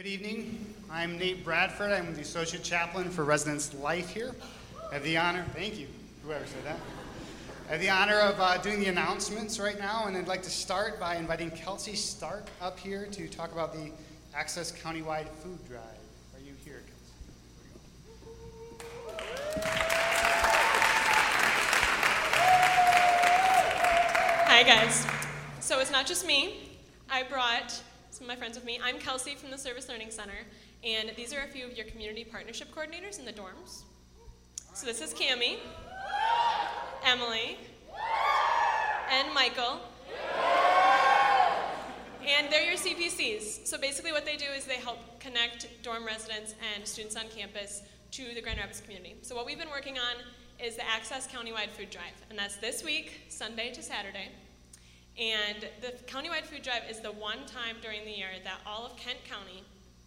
Good evening. I'm Nate Bradford. I'm the Associate Chaplain for Residence Life here. I have the honor, thank you, whoever said that. I have the honor of uh, doing the announcements right now, and I'd like to start by inviting Kelsey Stark up here to talk about the Access Countywide Food Drive. Are you here, Kelsey? Hi, guys. So it's not just me. I brought some of my friends with me. I'm Kelsey from the Service Learning Center, and these are a few of your community partnership coordinators in the dorms. So this is Cami, Emily, and Michael. And they're your CPCs. So basically, what they do is they help connect dorm residents and students on campus to the Grand Rapids community. So, what we've been working on is the Access Countywide Food Drive, and that's this week, Sunday to Saturday. And the Countywide Food Drive is the one time during the year that all of Kent County,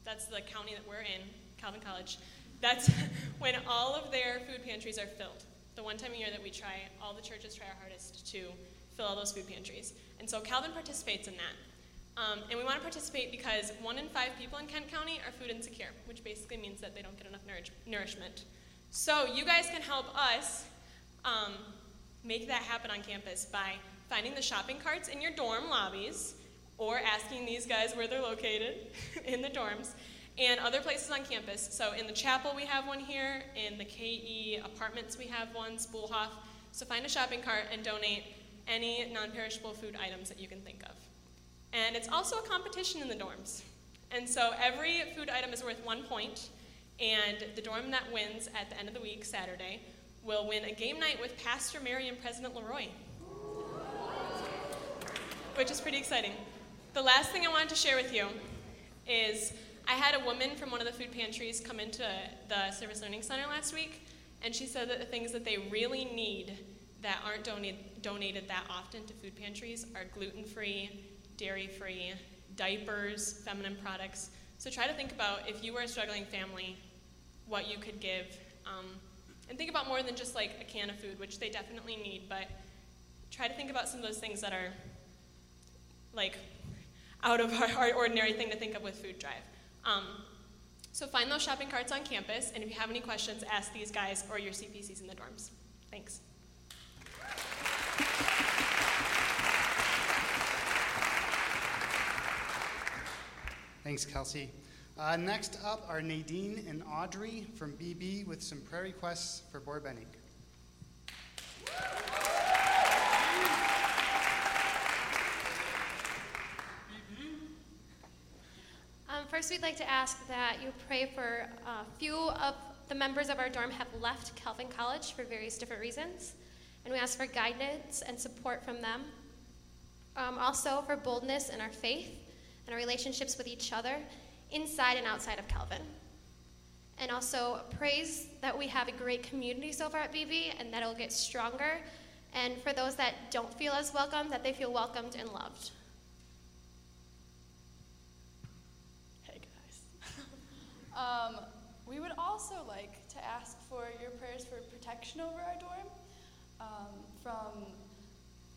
that's the county that we're in, Calvin College, that's when all of their food pantries are filled. The one time a year that we try, all the churches try our hardest to fill all those food pantries. And so Calvin participates in that. Um, and we want to participate because one in five people in Kent County are food insecure, which basically means that they don't get enough nourish- nourishment. So you guys can help us um, make that happen on campus by finding the shopping carts in your dorm lobbies or asking these guys where they're located in the dorms and other places on campus. So in the chapel we have one here, in the KE apartments we have one, Spoelhof. So find a shopping cart and donate any non-perishable food items that you can think of. And it's also a competition in the dorms. And so every food item is worth one point, and the dorm that wins at the end of the week, Saturday, will win a game night with Pastor Mary and President Le Roy. Which is pretty exciting. The last thing I wanted to share with you is I had a woman from one of the food pantries come into the Service Learning Center last week, and she said that the things that they really need that aren't donate, donated that often to food pantries are gluten free, dairy free, diapers, feminine products. So try to think about if you were a struggling family, what you could give. Um, and think about more than just like a can of food, which they definitely need, but try to think about some of those things that are like out of our, our ordinary thing to think of with Food Drive. Um, so find those shopping carts on campus, and if you have any questions, ask these guys or your CPCs in the dorms. Thanks. Thanks, Kelsey. Uh, next up are Nadine and Audrey from BB with some prayer requests for Boer-Bennink. First, we'd like to ask that you pray for a few of the members of our dorm have left Calvin College for various different reasons, and we ask for guidance and support from them. Um, also, for boldness in our faith and our relationships with each other, inside and outside of Calvin. And also, praise that we have a great community so far at BB and that it'll get stronger. And for those that don't feel as welcome, that they feel welcomed and loved. Hey guys. Um, we would also like to ask for your prayers for protection over our dorm um, from,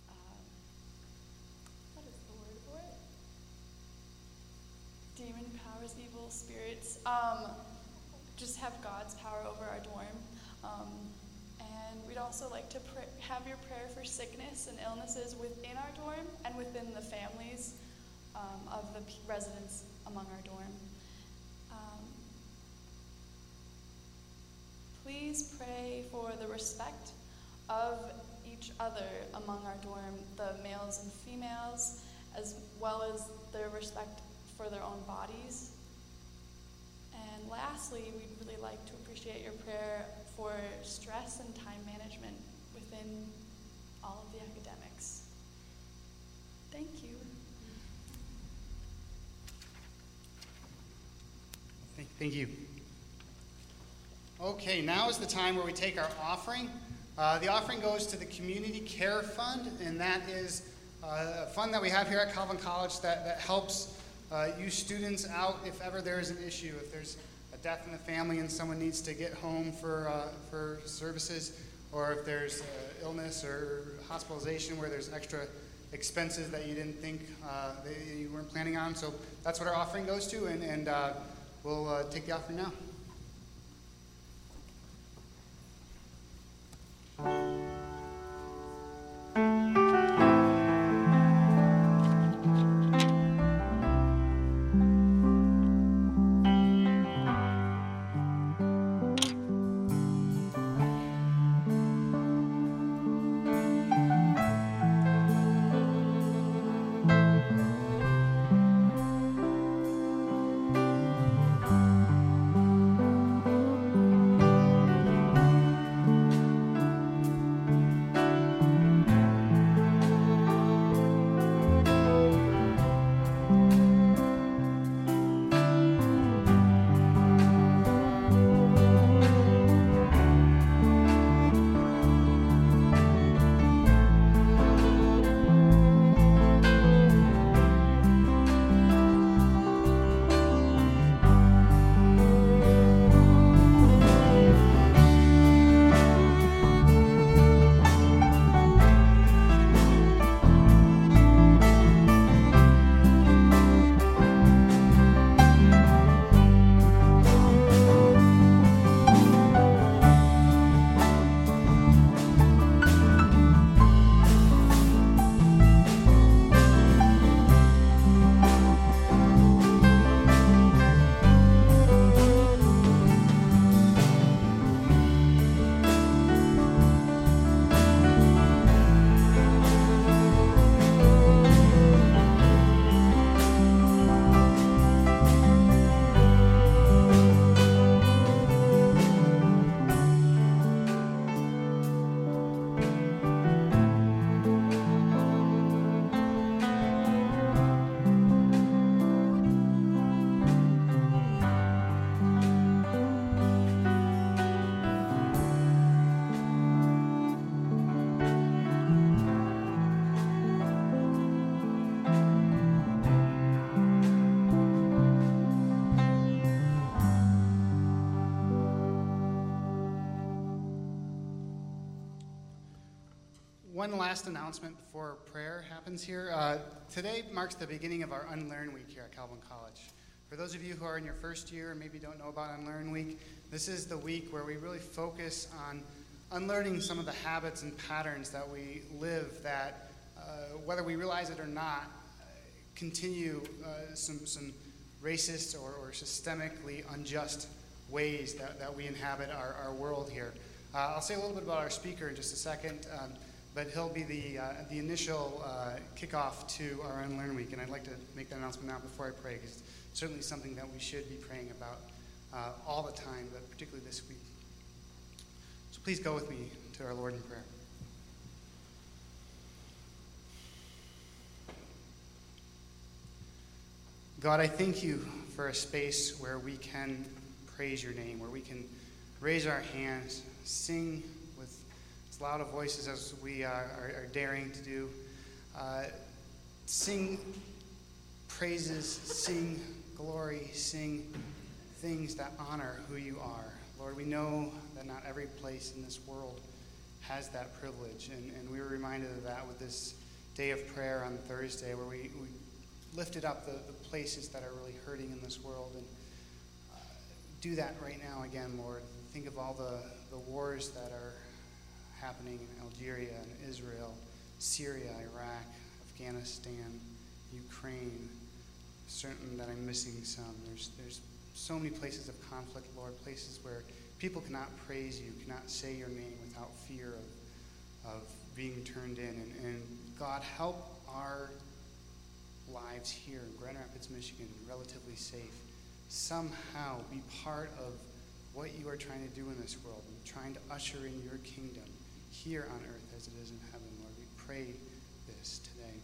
um, what is the word for it? Demon powers, evil spirits. Um, just have God's power over our dorm. Um, and we'd also like to pray, have your prayer for sickness and illnesses within our dorm and within the families of the p- residents among our dorm. Um, please pray for the respect of each other among our dorm, the males and females, as well as their respect for their own bodies. And lastly, we'd really like to appreciate your prayer for stress and time management within all of the academics. Thank you. Thank, thank you. Okay, now is the time where we take our offering. Uh, the offering goes to the Community Care Fund, and that is uh, a fund that we have here at Calvin College that, that helps uh, you students out if ever there is an issue, if there's a death in the family and someone needs to get home for, uh, for services, or if there's uh, illness or hospitalization where there's extra expenses that you didn't think uh, that you weren't planning on. So that's what our offering goes to, and, and we'll take the offering now. One last announcement before prayer happens here. Uh, today marks the beginning of our Unlearn Week here at Calvin College. For those of you who are in your first year and maybe don't know about Unlearn Week, this is the week where we really focus on unlearning some of the habits and patterns that we live that, uh, whether we realize it or not, continue uh, some, some racist or, or, systemically unjust ways that, that we inhabit our, our world here. Uh, I'll say a little bit about our speaker in just a second. Um, but he'll be the, uh, the initial uh, kickoff to our Unlearn Week. And I'd like to make that announcement now before I pray, because it's certainly something that we should be praying about uh, all the time, but particularly this week. So please go with me to our Lord in prayer. God, I thank you for a space where we can praise your name, where we can raise our hands, sing as loud of voices as we are, are, are daring to do. Uh, sing praises, sing glory, sing things that honor who you are. Lord, we know that not every place in this world has that privilege, and, and we were reminded of that with this day of prayer on Thursday, where we, we lifted up the, the places that are really hurting in this world. And uh, do that right now again, Lord. Think of all the, the wars that are happening in Algeria and Israel, Syria, Iraq, Afghanistan, Ukraine. Certain that I'm missing some. There's, there's so many places of conflict, Lord, places where people cannot praise you, cannot say your name without fear of, of being turned in. And, and God, help our lives here in Grand Rapids, Michigan, relatively safe. Somehow be part of what you are trying to do in this world and trying to usher in your kingdom here on earth as it is in heaven, Lord. We pray this today.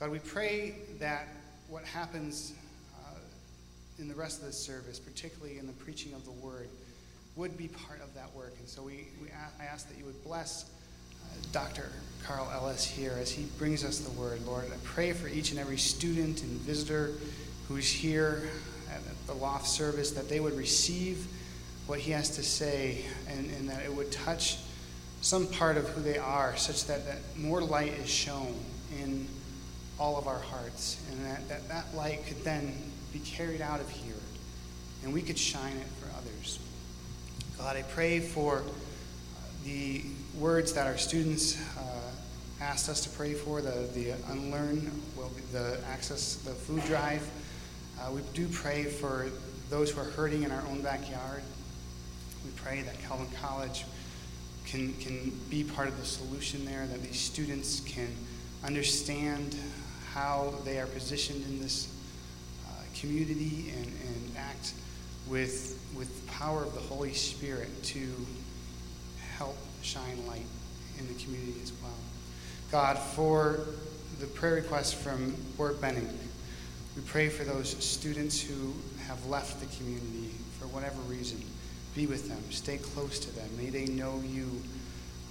God, we pray that what happens uh, in the rest of this service, particularly in the preaching of the word, would be part of that work. And so we, we I ask that you would bless uh, Dr. Carl Ellis here as he brings us the word, Lord. I pray for each and every student and visitor who's here at the loft service that they would receive what he has to say and, and that it would touch some part of who they are such that, that more light is shown in all of our hearts, and that, that, that light could then be carried out of here, and we could shine it for others. God, I pray for the words that our students uh, asked us to pray for, the, the unlearn, well, the access, the food drive. Uh, we do pray for those who are hurting in our own backyard. We pray that Calvin College can, can be part of the solution there, that these students can understand how they are positioned in this uh, community and, and act with, with the power of the Holy Spirit to help shine light in the community as well. God, for the prayer request from Boer-Bennink, we pray for those students who have left the community for whatever reason. Be with them, stay close to them. May they know you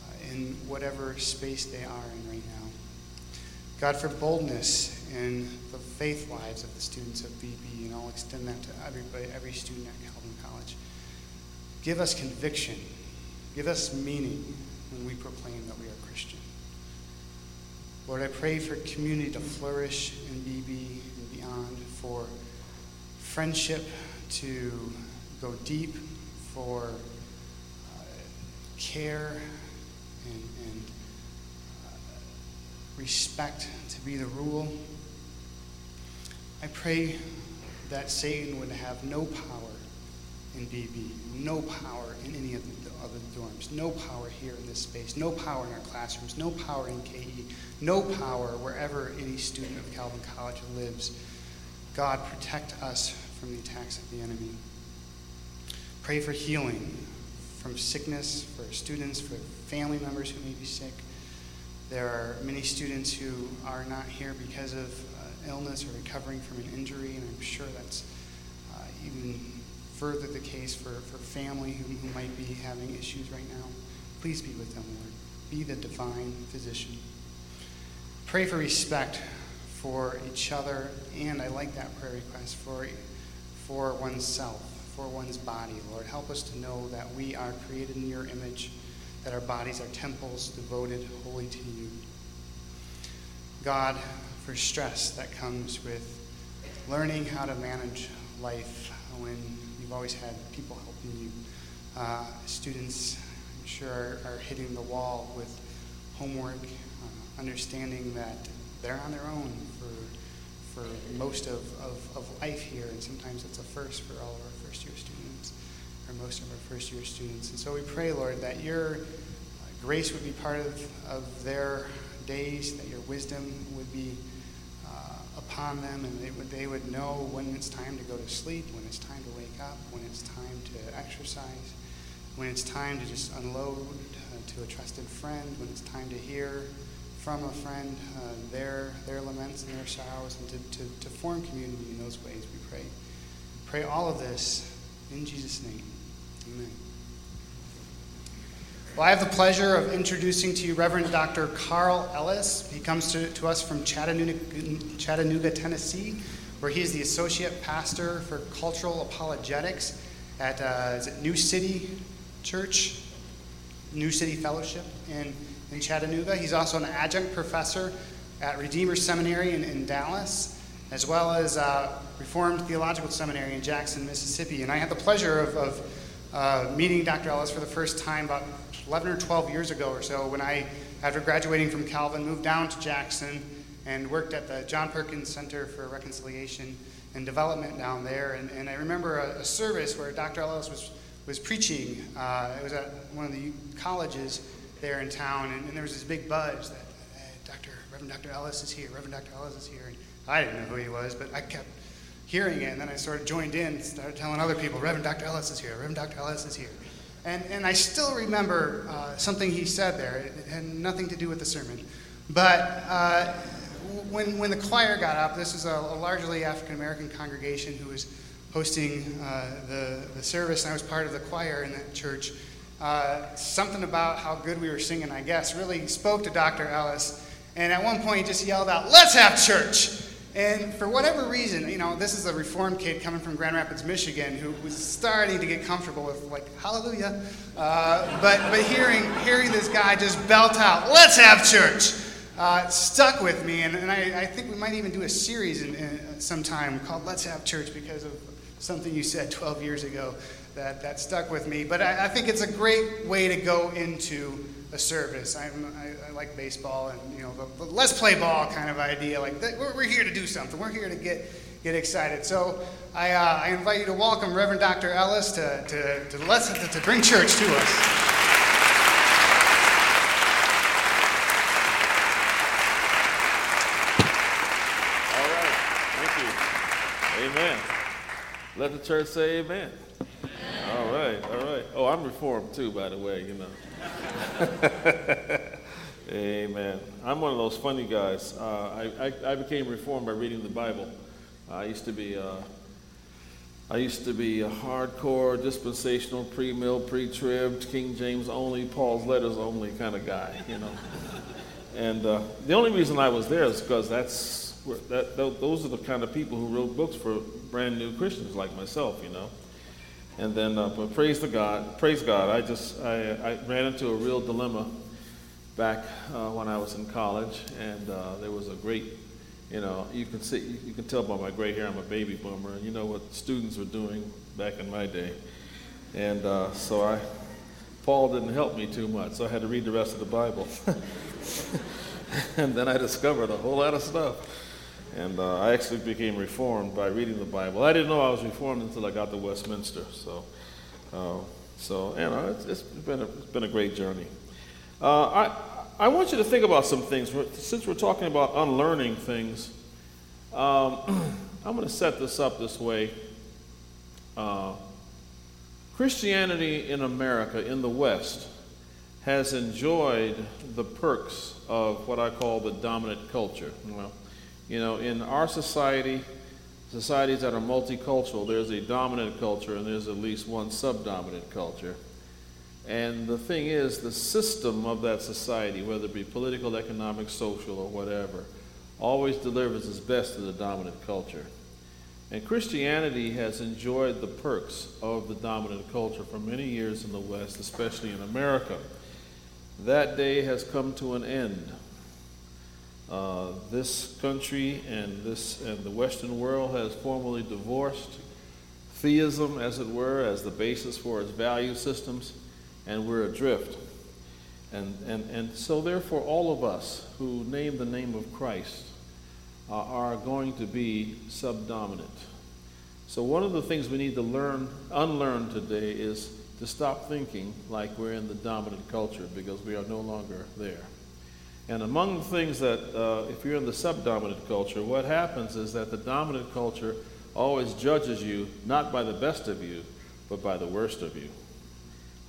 uh, in whatever space they are in right now. God, for boldness in the faith lives of the students of BB, and I'll extend that to everybody, every student at Calvin College. Give us conviction, give us meaning when we proclaim that we are Christian. Lord, I pray for community to flourish in BB and beyond, for friendship to go deep, for uh, care and, and uh, respect to be the rule. I pray that Satan would have no power in BB, no power in any of the other dorms, no power here in this space, no power in our classrooms, no power in KE, no power wherever any student of Calvin College lives. God, protect us from the attacks of the enemy. Pray for healing from sickness, for students, for family members who may be sick. There are many students who are not here because of uh, illness or recovering from an injury, and I'm sure that's uh, even further the case for, for family who, who might be having issues right now. Please be with them, Lord. Be the divine physician. Pray for respect for each other, and I like that prayer request for, for oneself, for one's body. Lord, help us to know that we are created in your image, that our bodies are temples devoted wholly to you. God, for stress that comes with learning how to manage life when you've always had people helping you. Uh, students, I'm sure, are, hitting the wall with homework, uh, understanding that they're on their own for, for most of, of, of life here, and sometimes it's a first for all of students, or most of our first year students. And so we pray, Lord, that your grace would be part of, of their days, that your wisdom would be upon them and they would, they would know when it's time to go to sleep, when it's time to wake up, when it's time to exercise, when it's time to just unload uh, to a trusted friend, when it's time to hear from a friend uh, their, their laments and their sorrows, and to, to, to form community in those ways, we pray. Pray all of this in Jesus' name. Amen. Well, I have the pleasure of introducing to you Reverend Dr. Carl Ellis. He comes to, to us from Chattanooga, Chattanooga, Tennessee, where he is the associate pastor for cultural apologetics at uh, is it New City Church, New City Fellowship in, in Chattanooga. He's also an adjunct professor at Redeemer Seminary in, in Dallas, as well as uh, Reformed Theological Seminary in Jackson, Mississippi. And I had the pleasure of, of uh, meeting Dr. Ellis for the first time about 11 or 12 years ago or so when I, after graduating from Calvin, moved down to Jackson and worked at the John Perkins Center for Reconciliation and Development down there. And, and I remember a, a, service where Dr. Ellis was, was preaching. Uh, it was at one of the colleges there in town, and, and there was this big buzz that hey, Dr. Reverend Dr. Ellis is here, Reverend Dr. Ellis is here. And I didn't know who he was, but I kept hearing it, and then I sort of joined in, started telling other people, Reverend Dr. Ellis is here, Reverend Dr. Ellis is here. And, and I still remember uh, something he said there. It had nothing to do with the sermon. But uh, when, when the choir got up, this is a, a largely African American congregation who was hosting uh, the, the service, and I was part of the choir in that church. Uh, something about how good we were singing, I guess, really spoke to Dr. Ellis. And at one point, he just yelled out, Let's have church! And for whatever reason, you know, this is a reformed kid coming from Grand Rapids, Michigan, who was starting to get comfortable with like Hallelujah, uh, but but hearing hearing this guy just belt out, "Let's have church," uh, stuck with me, and, and I, I, think we might even do a series in, in sometime called Let's Have Church because of something you said 12 years ago that, that stuck with me. But I, I think it's a great way to go into a service. I'm, I, like baseball and you know the, the, let's play ball kind of idea. Like that, we're, we're, here to do something. We're here to get get excited. So I, uh, I invite you to welcome Reverend Dr. Ellis to to to, let's, to, to bring church to us. All right, thank you. Amen. Let the church say amen. All right, all right. Oh, I'm reformed too, by the way, you know. Amen. I'm one of those funny guys. Uh, I, I, I, became reformed by reading the Bible. I used to be, uh, I used to be a hardcore dispensational, pre-mill, pre-trib, King James only, Paul's letters only kind of guy, you know. and uh, the only reason I was there is because that's that, those are the kind of people who wrote books for brand new Christians like myself, you know. And then, uh, but praise the God, praise God. I just I, I ran into a real dilemma back uh, when I was in college, and uh, there was a great, you know, you can see, you can tell by my gray hair, I'm a baby boomer, and you know what students were doing back in my day, and uh, so I, Paul didn't help me too much, so I had to read the rest of the Bible, and then I discovered a whole lot of stuff. And uh, I actually became reformed by reading the Bible. I didn't know I was reformed until I got to Westminster. So, uh, so you know, it's, it's been a, it's been a great journey. Uh, I, I want you to think about some things. Since we're talking about unlearning things, um, I'm going to set this up this way. Uh, Christianity in America, in the West, has enjoyed the perks of what I call the dominant culture. Well, you know, in our society, societies that are multicultural, there's a dominant culture and there's at least one subdominant culture. And the thing is, the system of that society, whether it be political, economic, social, or whatever, always delivers its best to the dominant culture. And Christianity has enjoyed the perks of the dominant culture for many years in the West, especially in America. That day has come to an end. Uh, this country and this and the Western world has formally divorced theism, as it were, as the basis for its value systems and we're adrift. And, and, and so, therefore, all of us who name the name of Christ uh, are going to be subdominant. So, one of the things we need to learn, unlearn today is to stop thinking like we're in the dominant culture because we are no longer there. And among the things that, uh, if you're in the subdominant culture, what happens is that the dominant culture always judges you not by the best of you, but by the worst of you.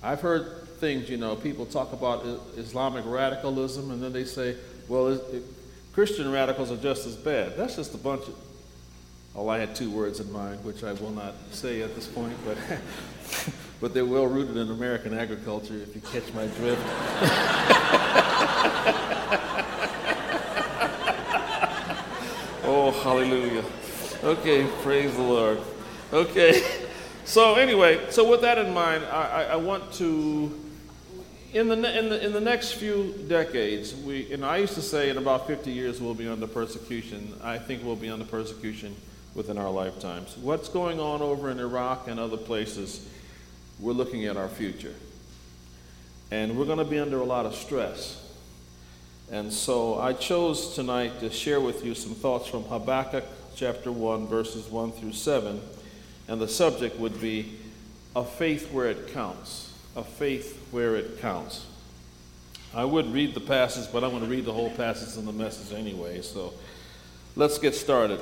I've heard things, you know, people talk about Islamic radicalism and then they say, well, it, it, Christian radicals are just as bad. That's just a bunch of, oh, I had two words in mind, which I will not say at this point, but, but they're well rooted in American agriculture, if you catch my drift. oh, hallelujah. Okay, praise the Lord. Okay. So anyway, so with that in mind, I, I want to, in the, in, the, in the next few decades, we, and I used to say in about 50 years we'll be under persecution. I think we'll be under persecution within our lifetimes. What's going on over in Iraq and other places, we're looking at our future. And we're going to be under a lot of stress. And so I chose tonight to share with you some thoughts from Habakkuk chapter 1, verses 1 through 7 and the subject would be a faith where it counts. A faith where it counts. I would read the passage, but I'm going to read the whole passage in the message anyway, so let's get started.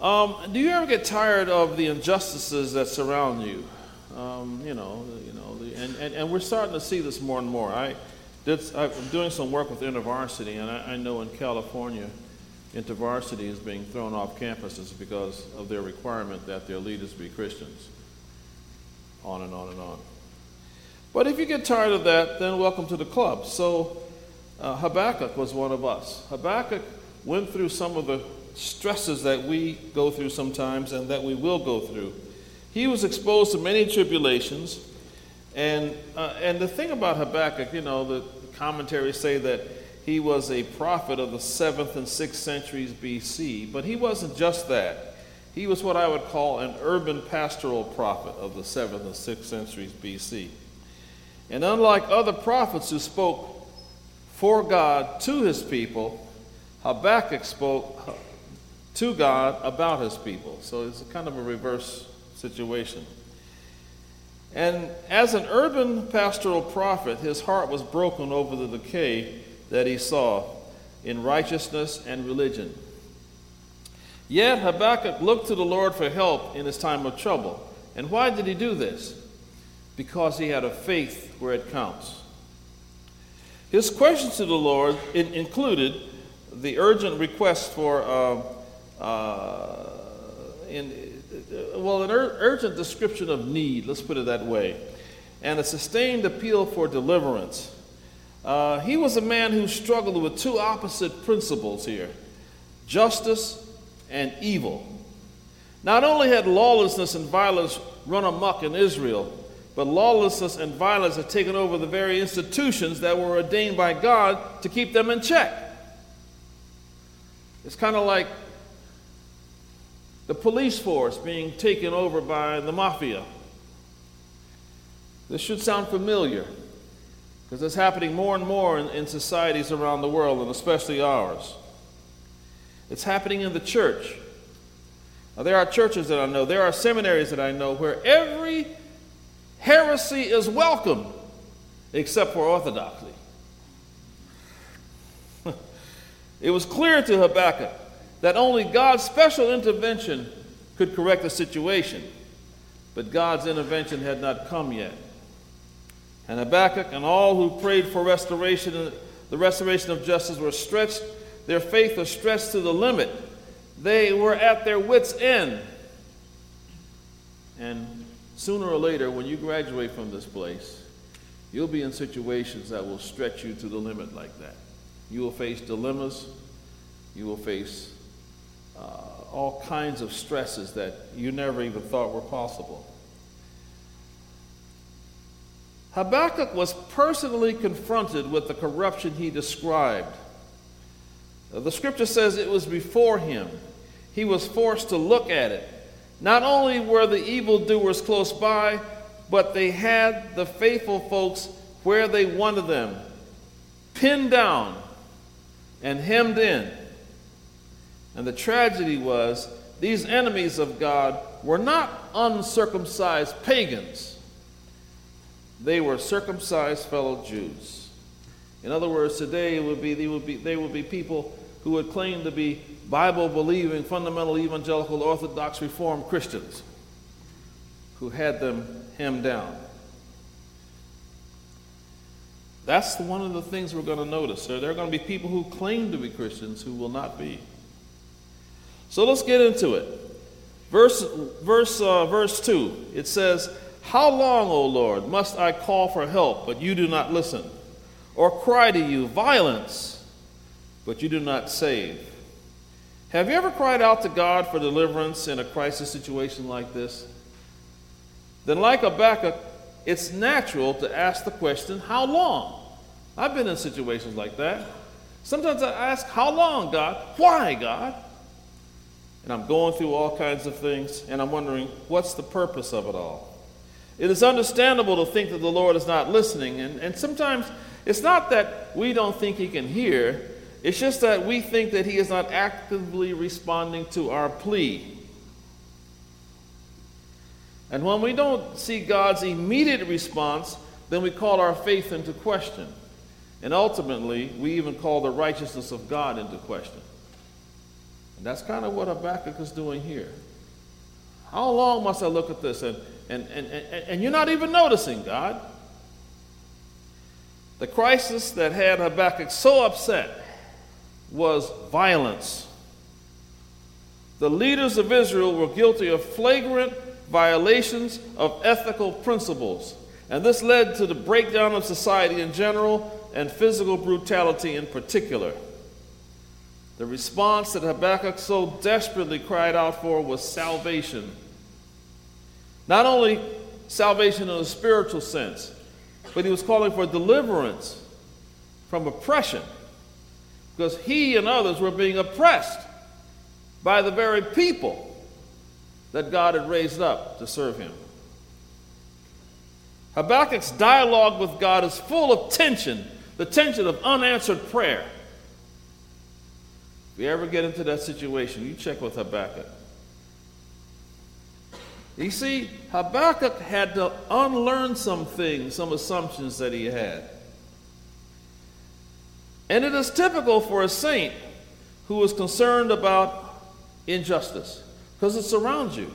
Um, do you ever get tired of the injustices that surround you? Um, you know, you know, and, and, and we're starting to see this more and more. I I'm doing some work with InterVarsity, and I, I know in California, InterVarsity is being thrown off campuses because of their requirement that their leaders be Christians. On and on and on. But if you get tired of that, then welcome to the club. So uh, Habakkuk was one of us. Habakkuk went through some of the stresses that we go through sometimes and that we will go through. He was exposed to many tribulations. And, uh, and the thing about Habakkuk, you know, the commentaries say that he was a prophet of the 7th and 6th centuries BC, but he wasn't just that. He was what I would call an urban pastoral prophet of the 7th and 6th centuries BC. And unlike other prophets who spoke for God to his people, Habakkuk spoke to God about his people. So it's kind of a reverse situation. And as an urban pastoral prophet, his heart was broken over the decay that he saw in righteousness and religion. Yet Habakkuk looked to the Lord for help in his time of trouble. And why did he do this? Because he had a faith where it counts. His questions to the Lord included the urgent request for, uh, uh, in, well, an ur- urgent description of need, let's put it that way, and a sustained appeal for deliverance. Uh, he was a man who struggled with two opposite principles here justice and evil. Not only had lawlessness and violence run amok in Israel, but lawlessness and violence had taken over the very institutions that were ordained by God to keep them in check. It's kind of like the police force being taken over by the mafia. This should sound familiar because it's happening more and more in, in, societies around the world, and especially ours. It's happening in the church. Now, there are churches that I know, there are seminaries that I know where every heresy is welcome except for orthodoxy. it was clear to Habakkuk that only God's special intervention could correct the situation, but God's intervention had not come yet. And Habakkuk and all who prayed for restoration, the restoration of justice, were stretched, their faith was stretched to the limit. They were at their wits' end. And sooner or later, when you graduate from this place, you'll be in situations that will stretch you to the limit like that. You will face dilemmas, you will face uh, all kinds of stresses that you never even thought were possible. Habakkuk was personally confronted with the corruption he described. The scripture says it was before him. He was forced to look at it. Not only were the evildoers close by, but they had the faithful folks where they wanted them, pinned down and hemmed in. And the tragedy was these enemies of God were not uncircumcised pagans they were circumcised fellow Jews. In other words, today would be, they, would be, they would be people who would claim to be Bible believing, fundamental evangelical, Orthodox, Reformed Christians who had them hemmed down. That's one of the things we're going to notice. There are going to be people who claim to be Christians who will not be. So let's get into it. Verse, verse, uh, verse 2, it says, how long, O Lord, must I call for help, but you do not listen? Or cry to you, violence, but you do not save? Have you ever cried out to God for deliverance in a crisis situation like this? Then, like Habakkuk, it's natural to ask the question, How long? I've been in situations like that. Sometimes I ask, How long, God? Why, God? And I'm going through all kinds of things, and I'm wondering, What's the purpose of it all? It is understandable to think that the Lord is not listening. And, and sometimes it's not that we don't think He can hear, it's just that we think that He is not actively responding to our plea. And when we don't see God's immediate response, then we call our faith into question. And ultimately, we even call the righteousness of God into question. And that's kind of what Habakkuk is doing here. How long must I look at this? And and, and, and, and you're not even noticing, God. The crisis that had Habakkuk so upset was violence. The leaders of Israel were guilty of flagrant violations of ethical principles, and this led to the breakdown of society in general and physical brutality in particular. The response that Habakkuk so desperately cried out for was salvation not only salvation in a spiritual sense, but he was calling for deliverance from oppression because he and others were being oppressed by the very people that God had raised up to serve him. Habakkuk's dialogue with God is full of tension, the tension of unanswered prayer. If you ever get into that situation, you check with Habakkuk. You see, Habakkuk had to unlearn some things, some assumptions that he had. And it is typical for a saint who is concerned about injustice because it surrounds you.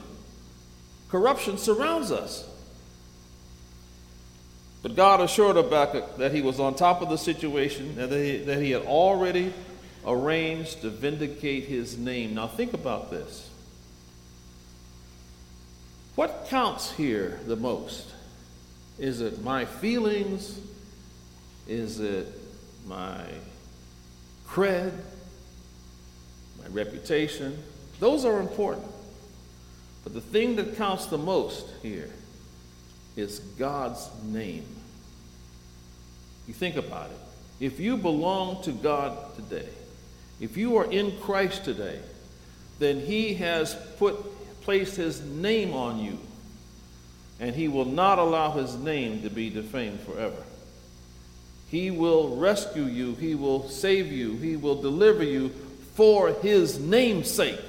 Corruption surrounds us. But God assured Habakkuk that he was on top of the situation and that he, that he had already arranged to vindicate his name. Now, think about this. What counts here the most? Is it my feelings? Is it my cred? My reputation? Those are important. But the thing that counts the most here is God's name. You think about it. If you belong to God today, if you are in Christ today, then He has put placed His name on you, and He will not allow His name to be defamed forever. He will rescue you, He will save you, He will deliver you for His name's sake.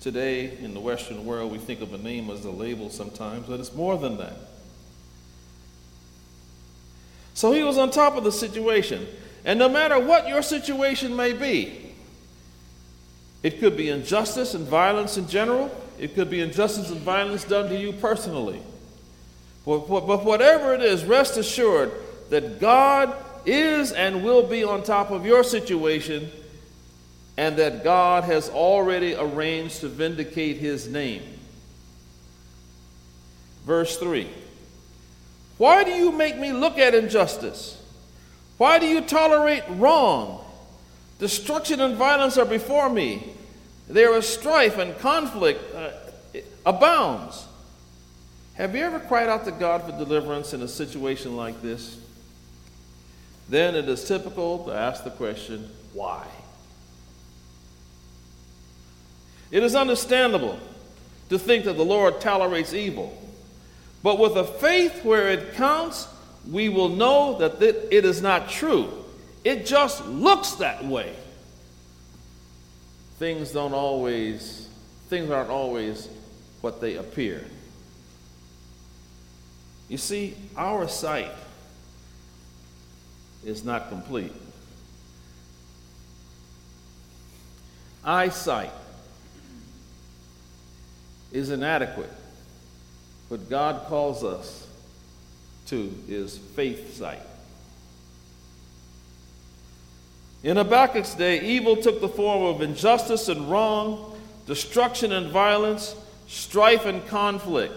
Today, in the Western world, we think of a name as a label sometimes, but it's more than that. So he was on top of the situation. And no matter what your situation may be, it could be injustice and violence in general, it could be injustice and violence done to you personally. But, but whatever it is, rest assured that God is and will be on top of your situation and that God has already arranged to vindicate his name. Verse 3 Why do you make me look at injustice? Why do you tolerate wrong? Destruction and violence are before me. There is strife and conflict uh, abounds. Have you ever cried out to God for deliverance in a situation like this? Then it is typical to ask the question, why? It is understandable to think that the Lord tolerates evil. But with a faith where it counts, we will know that it is not true. It just looks that way. Things don't always, things aren't always what they appear. You see, our sight is not complete. Eyesight is inadequate. What God calls us to is faith sight. In Habakkuk's day, evil took the form of injustice and wrong, destruction and violence, strife and conflict.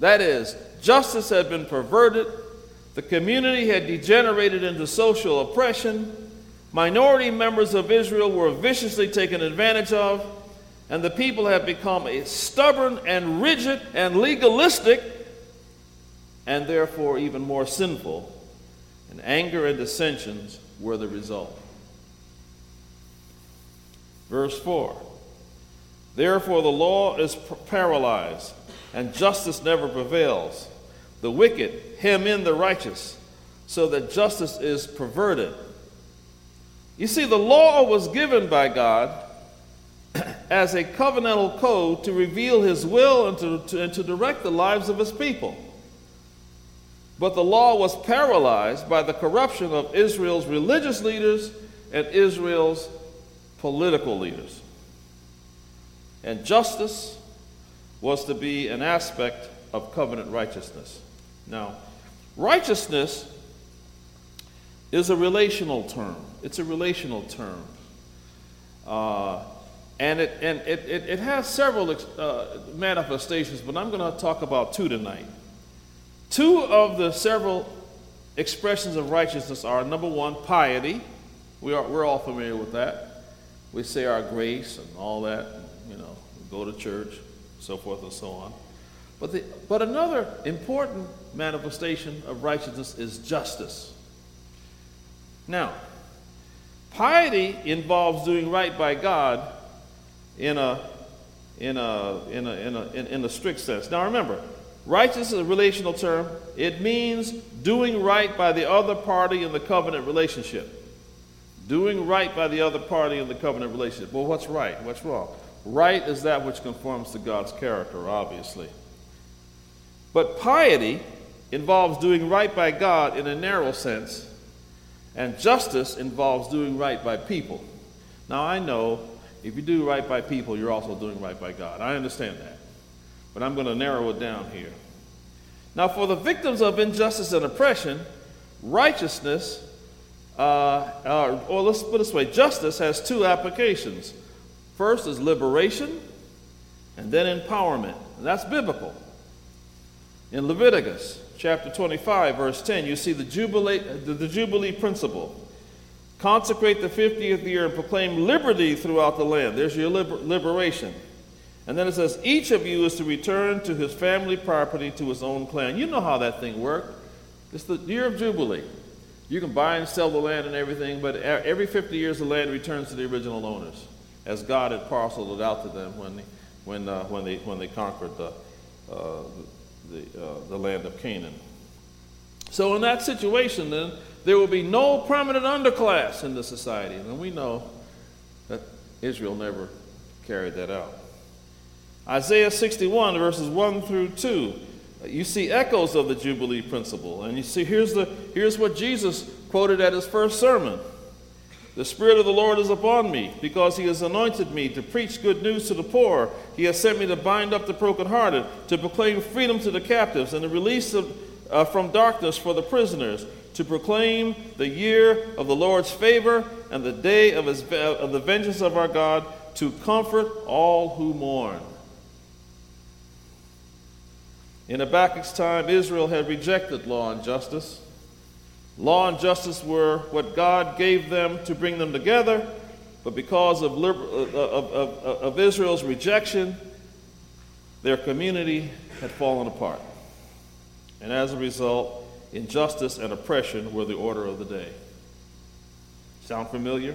That is, justice had been perverted, the community had degenerated into social oppression, minority members of Israel were viciously taken advantage of, and the people have become a stubborn and rigid and legalistic, and therefore even more sinful. And anger and dissensions were the result. Verse 4 Therefore the law is paralyzed, and justice never prevails. The wicked hem in the righteous, so that justice is perverted. You see, the law was given by God as a covenantal code to reveal his will and to, to, and to direct the lives of his people. But the law was paralyzed by the corruption of Israel's religious leaders and Israel's political leaders. And justice was to be an aspect of covenant righteousness. Now, righteousness is a relational term. It's a relational term. Uh, and it, and it, it, it has several uh, manifestations, but I'm going to talk about two tonight. Two of the several expressions of righteousness are number one, piety. We are, we're all familiar with that. We say our grace and all that, you know, go to church, so forth and so on. But, the, but another important manifestation of righteousness is justice. Now, piety involves doing right by God in a, in a, in a, in a, in, in a strict sense. Now remember, righteousness is a relational term. It means doing right by the other party in the covenant relationship. Doing right by the other party in the covenant relationship. Well, what's right? What's wrong? Right is that which conforms to God's character, obviously. But piety involves doing right by God in a narrow sense, and justice involves doing right by people. Now, I know if you do right by people, you're also doing right by God. I understand that. But I'm going to narrow it down here. Now, for the victims of injustice and oppression, righteousness, uh, uh, or let's put it this way justice has two applications. First is liberation, and then empowerment. And that's biblical. In Leviticus chapter 25, verse 10, you see the Jubilee, the, the Jubilee principle. Consecrate the 50th year and proclaim liberty throughout the land. There's your liber- liberation. And then it says, each of you is to return to his family property, to his own clan. You know how that thing worked. It's the year of Jubilee. You can buy and sell the land and everything, but every 50 years the land returns to the original owners, as God had parceled it out to them when they, when, uh, when they, when they conquered the, uh, the, uh, the land of Canaan. So, in that situation, then, there will be no permanent underclass in the society. And we know that Israel never carried that out. Isaiah 61, verses 1 through 2, you see echoes of the Jubilee principle. And you see, here's, the, here's what Jesus quoted at his first sermon the Spirit of the Lord is upon me, because He has anointed me to preach good news to the poor. He has sent me to bind up the brokenhearted, to proclaim freedom to the captives, and the release of, uh, from darkness for the prisoners, to proclaim the year of the Lord's favor and the day of, his, of the vengeance of our God, to comfort all who mourn. In Habakkuk's time, Israel had rejected law and justice. Law and justice were what God gave them to bring them together, but because of, liber- uh, of, of, of Israel's rejection, their community had fallen apart. And as a result, injustice and oppression were the order of the day. Sound familiar?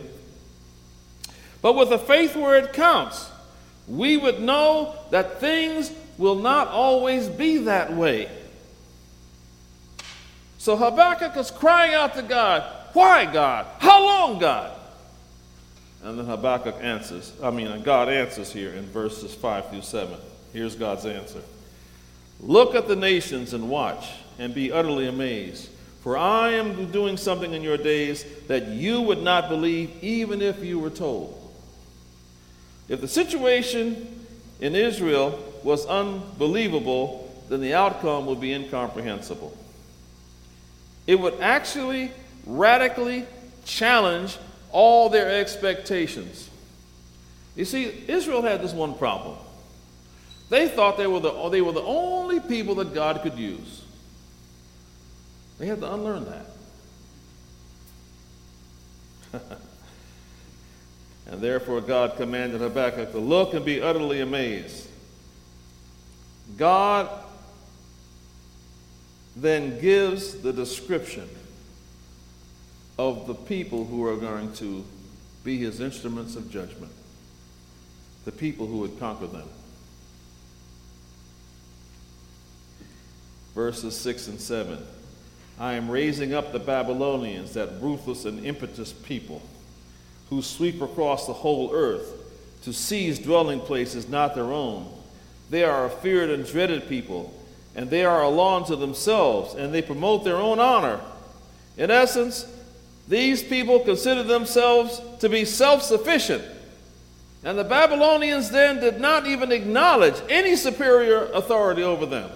But with a faith where it counts, we would know that things will not always be that way. So Habakkuk is crying out to God, Why, God? How long, God? And then Habakkuk answers, I mean, God answers here in verses 5 through 7. Here's God's answer Look at the nations and watch, and be utterly amazed. For I am doing something in your days that you would not believe, even if you were told. If the situation in Israel was unbelievable, then the outcome would be incomprehensible it would actually radically challenge all their expectations. You see, Israel had this one problem. They thought they were the, they were the only people that God could use. They had to unlearn that. and therefore, God commanded Habakkuk to look and be utterly amazed. God then gives the description of the people who are going to be his instruments of judgment, the people who would conquer them. Verses 6 and 7 I am raising up the Babylonians, that ruthless and impetuous people, who sweep across the whole earth to seize dwelling places not their own. They are a feared and dreaded people and they are a law unto themselves, and they promote their own honor. In essence, these people consider themselves to be self sufficient. And the Babylonians then did not even acknowledge any superior authority over them.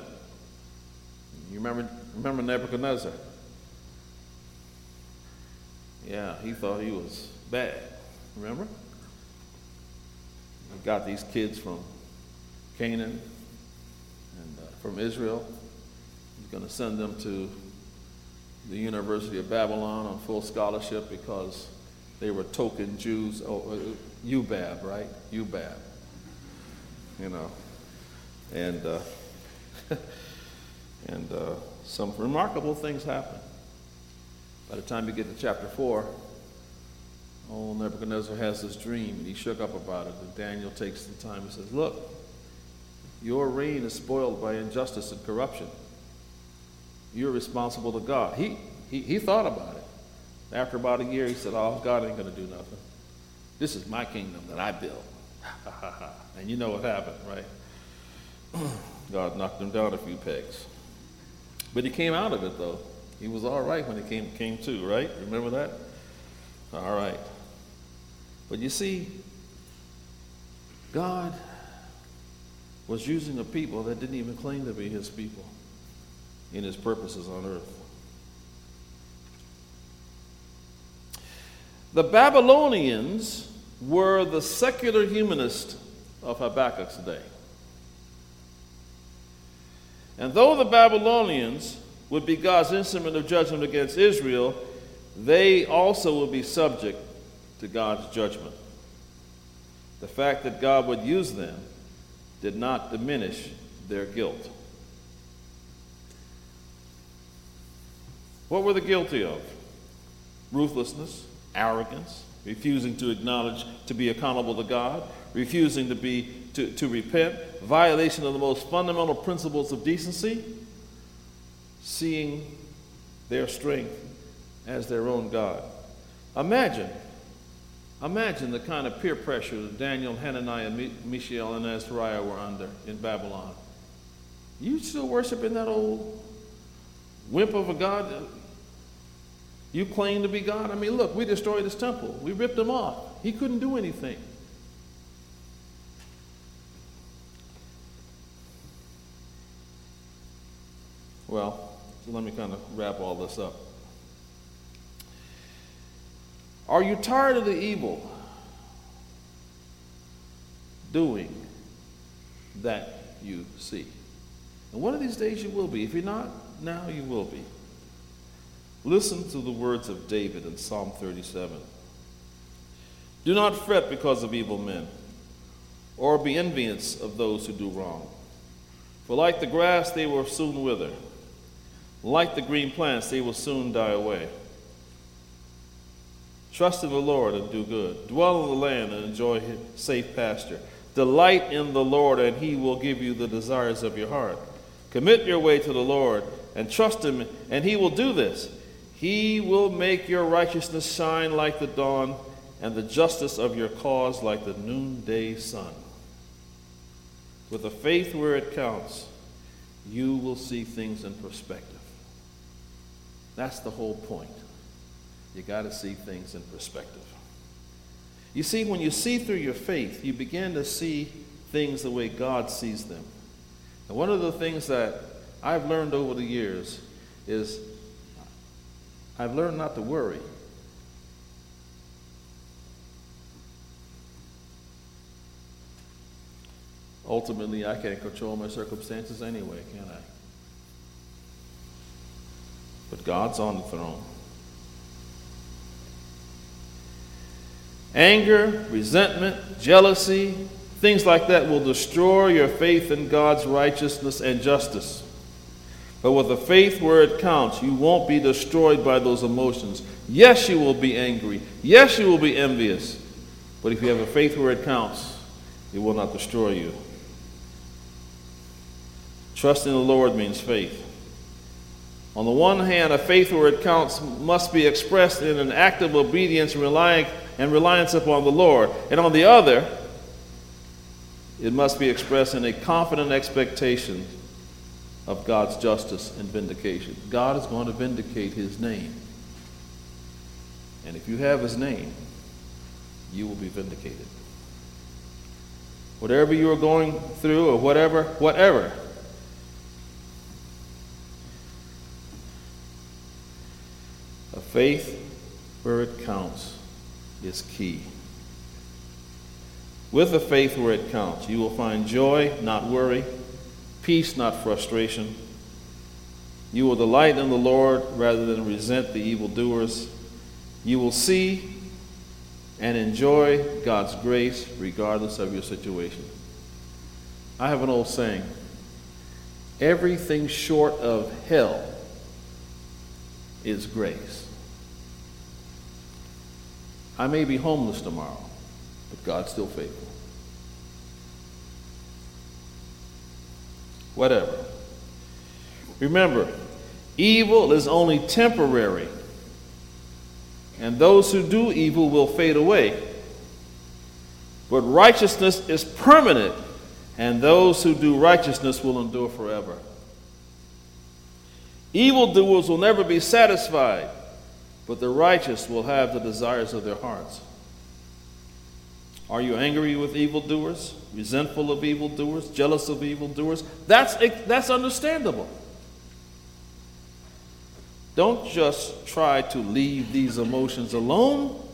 You remember, remember Nebuchadnezzar? Yeah, he thought he was bad. Remember? He got these kids from Canaan and from Israel. He's going to send them to the University of Babylon on full scholarship because they were token Jews. Oh, uh, UBAB, right? UBAB. You know. And uh, and uh, some remarkable things happen. By the time you get to chapter 4, old Nebuchadnezzar has this dream, and he shook up about it. And Daniel takes the time and says, Look, your reign is spoiled by injustice and corruption. You're responsible to God. He, he, he thought about it. After about a year, he said, Oh, God ain't going to do nothing. This is my kingdom that I built. and you know what happened, right? God knocked him down a few pegs. But he came out of it, though. He was all right when he came, came to, right? Remember that? All right. But you see, God was using a people that didn't even claim to be his people in his purposes on earth. The Babylonians were the secular humanists of Habakkuk's day. And though the Babylonians would be God's instrument of judgment against Israel, they also would be subject to God's judgment. The fact that God would use them did not diminish their guilt. What were they guilty of? Ruthlessness, arrogance, refusing to acknowledge to be accountable to God, refusing to be to, to repent, violation of the most fundamental principles of decency, seeing their strength as their own God. Imagine, imagine the kind of peer pressure that Daniel, Hananiah, Mishael, and Azariah were under in Babylon. You still worshiping that old wimp of a God? You claim to be God? I mean, look, we destroyed his temple. We ripped him off. He couldn't do anything. Well, let me kind of wrap all this up. Are you tired of the evil doing that you see? And one of these days you will be. If you're not, now you will be. Listen to the words of David in Psalm 37. Do not fret because of evil men, or be envious of those who do wrong. For like the grass, they will soon wither. Like the green plants, they will soon die away. Trust in the Lord and do good. Dwell in the land and enjoy safe pasture. Delight in the Lord, and he will give you the desires of your heart. Commit your way to the Lord and trust him, and he will do this. He will make your righteousness shine like the dawn, and the justice of your cause like the noonday sun. With a faith where it counts, you will see things in perspective. That's the whole point. You got to see things in perspective. You see, when you see through your faith, you begin to see things the way God sees them. And one of the things that I've learned over the years is I've learned not to worry. Ultimately, I can't control my circumstances anyway, can I? But God's on the throne. Anger, resentment, jealousy, things like that will destroy your faith in God's righteousness and justice. But with a faith where it counts, you won't be destroyed by those emotions. Yes, you will be angry. Yes, you will be envious. But if you have a faith where it counts, it will not destroy you. Trust in the Lord means faith. On the one hand, a faith where it counts must be expressed in an act of obedience and, and reliance upon the Lord. And on the other, it must be expressed in a confident expectation of God's justice and vindication. God is going to vindicate his name. And if you have his name, you will be vindicated. Whatever you are going through or whatever, whatever, Faith, where it counts, is key. With a faith where it counts, you will find joy, not worry, peace, not frustration. You will delight in the Lord rather than resent the evildoers. You will see and enjoy God's grace regardless of your situation. I have an old saying everything short of hell is grace. I may be homeless tomorrow, but God's still faithful. Whatever. Remember, evil is only temporary, and those who do evil will fade away. But righteousness is permanent, and those who do righteousness will endure forever. Evildoers will never be satisfied, but the righteous will have the desires of their hearts. Are you angry with evildoers, resentful of evildoers, jealous of evildoers? That's, that's understandable. Don't just try to leave these emotions alone.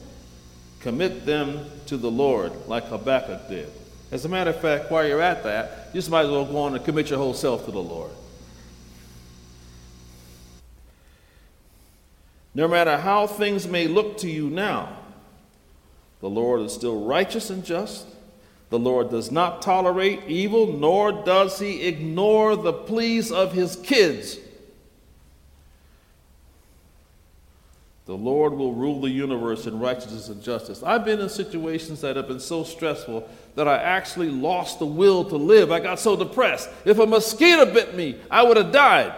Commit them to the Lord like Habakkuk did. As a matter of fact, while you're at that, you just might as well go on and commit your whole self to the Lord. No matter how things may look to you now, the Lord is still righteous and just. The Lord does not tolerate evil, nor does he ignore the pleas of his kids. The Lord will rule the universe in righteousness and justice. I've been in situations that have been so stressful that I actually lost the will to live. I got so depressed. If a mosquito bit me, I would have died.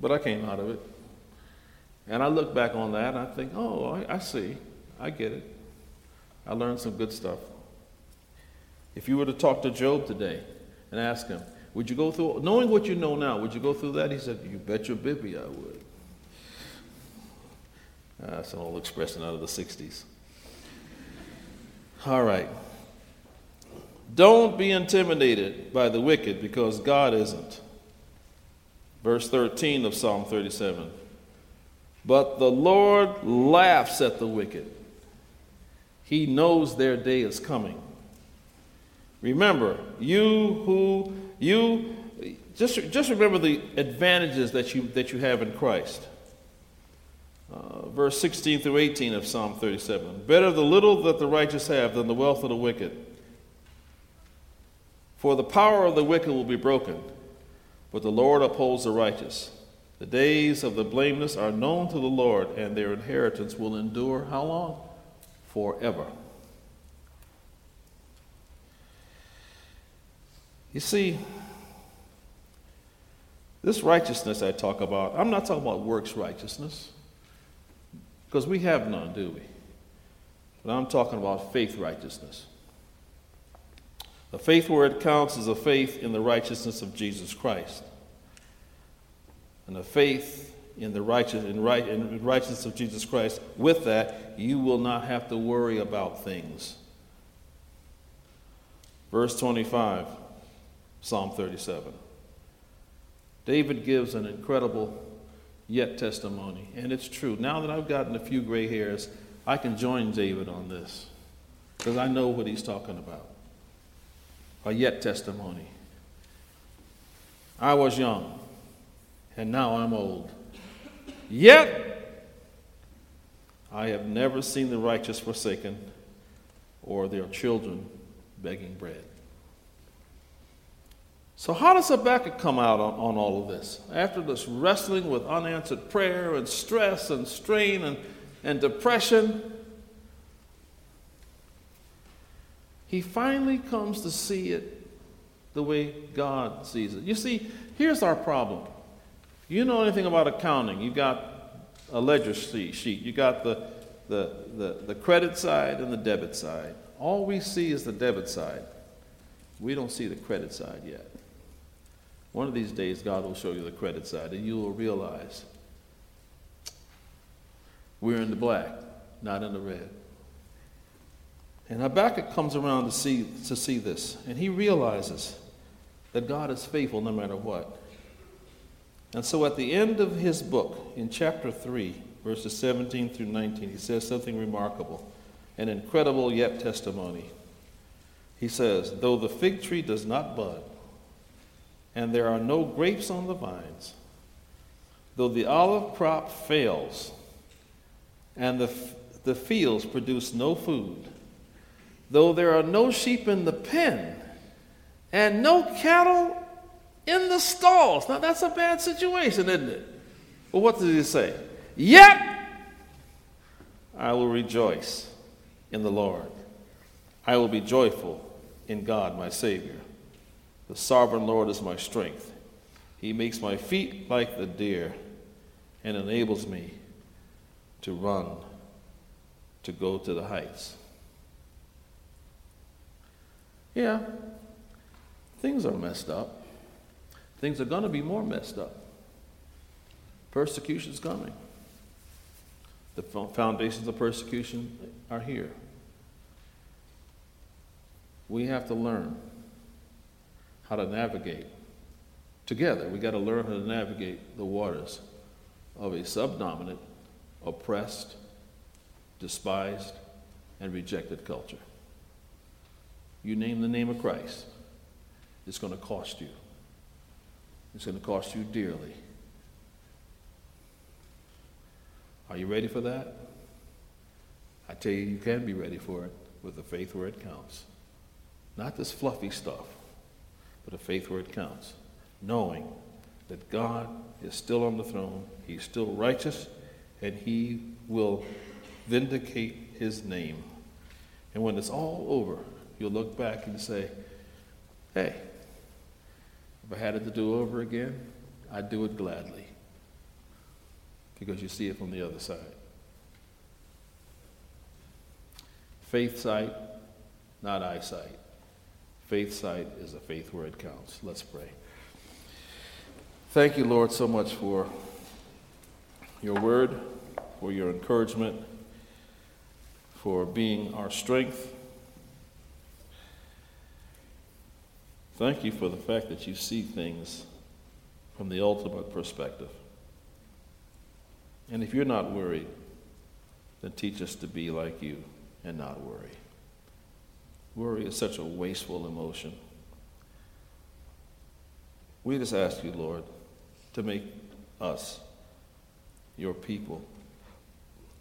But I came out of it. And I look back on that and I think, oh, I, I see. I get it. I learned some good stuff. If you were to talk to Job today and ask him, would you go through, knowing what you know now, would you go through that? He said, You bet your bibby I would. Uh, that's an old expression out of the 60s. All right. Don't be intimidated by the wicked because God isn't. Verse 13 of Psalm 37. But the Lord laughs at the wicked. He knows their day is coming. Remember, you who you just, just remember the advantages that you that you have in Christ. Uh, verse 16 through 18 of Psalm 37. Better the little that the righteous have than the wealth of the wicked. For the power of the wicked will be broken, but the Lord upholds the righteous. The days of the blameless are known to the Lord, and their inheritance will endure how long? Forever. You see, this righteousness I talk about, I'm not talking about works righteousness, because we have none, do we? But I'm talking about faith righteousness. The faith where it counts is a faith in the righteousness of Jesus Christ. And a faith in the righteous, in, right, in righteousness of Jesus Christ, with that, you will not have to worry about things. Verse 25, Psalm 37. David gives an incredible yet testimony, and it's true. Now that I've gotten a few gray hairs, I can join David on this because I know what he's talking about. Yet testimony. I was young, and now I'm old. Yet, I have never seen the righteous forsaken or their children begging bread. So, how does Habakkuk come out on, on, all of this? After this wrestling with unanswered prayer and stress and strain and, and depression, he finally comes to see it the way God sees it. You see, here's our problem. You know anything about accounting? You got a ledger sheet, you got the, the, the, the credit side and the debit side. All we see is the debit side. We don't see the credit side yet. One of these days, God will show you the credit side, and you will realize we're in the black, not in the red. And Habakkuk comes around to see, to see this, and he realizes that God is faithful no matter what. And so at the end of his book, in chapter 3, verses 17 through 19, he says something remarkable, an incredible yet testimony. He says, Though the fig tree does not bud, and there are no grapes on the vines. Though the olive crop fails, and the, the fields produce no food, though there are no sheep in the pen, and no cattle in the stalls. Now, that's a bad situation, isn't it? Well, what did he say? Yet I will rejoice in the Lord. I will be joyful in God, my Savior. The sovereign Lord is my strength. He makes my feet like the deer and enables me to run, to go to the heights. Yeah, things are messed up. Things are going to be more messed up. Persecution's coming. The foundations of persecution are here. We have to learn how to navigate together. We got to learn how to navigate the waters of a subdominant, oppressed, despised, and rejected culture. You name the name of Christ, it's going to cost you. It's going to cost you dearly. Are you ready for that? I tell you, you can be ready for it with the faith where it counts. Not this fluffy stuff, but a faith where it counts. Knowing that God is still on the throne, He's still righteous, and He will vindicate His name. And when it's all over, you'll look back and say, hey, if I had it to do over again, I'd do it gladly. Because you see it from the other side. Faith sight, not eyesight. Faith sight is a faith where it counts. Let's pray. Thank you, Lord, so much for your word, for your encouragement, for being our strength. Thank you for the fact that you see things from the ultimate perspective. And if you're not worried, then teach us to be like you and not worry. Worry is such a wasteful emotion. We just ask you, Lord, to make us your people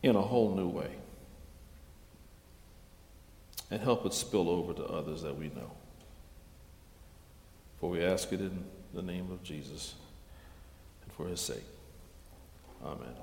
in a whole new way and help it spill over to others that we know. For we ask it in the name of Jesus and for his sake. Amen.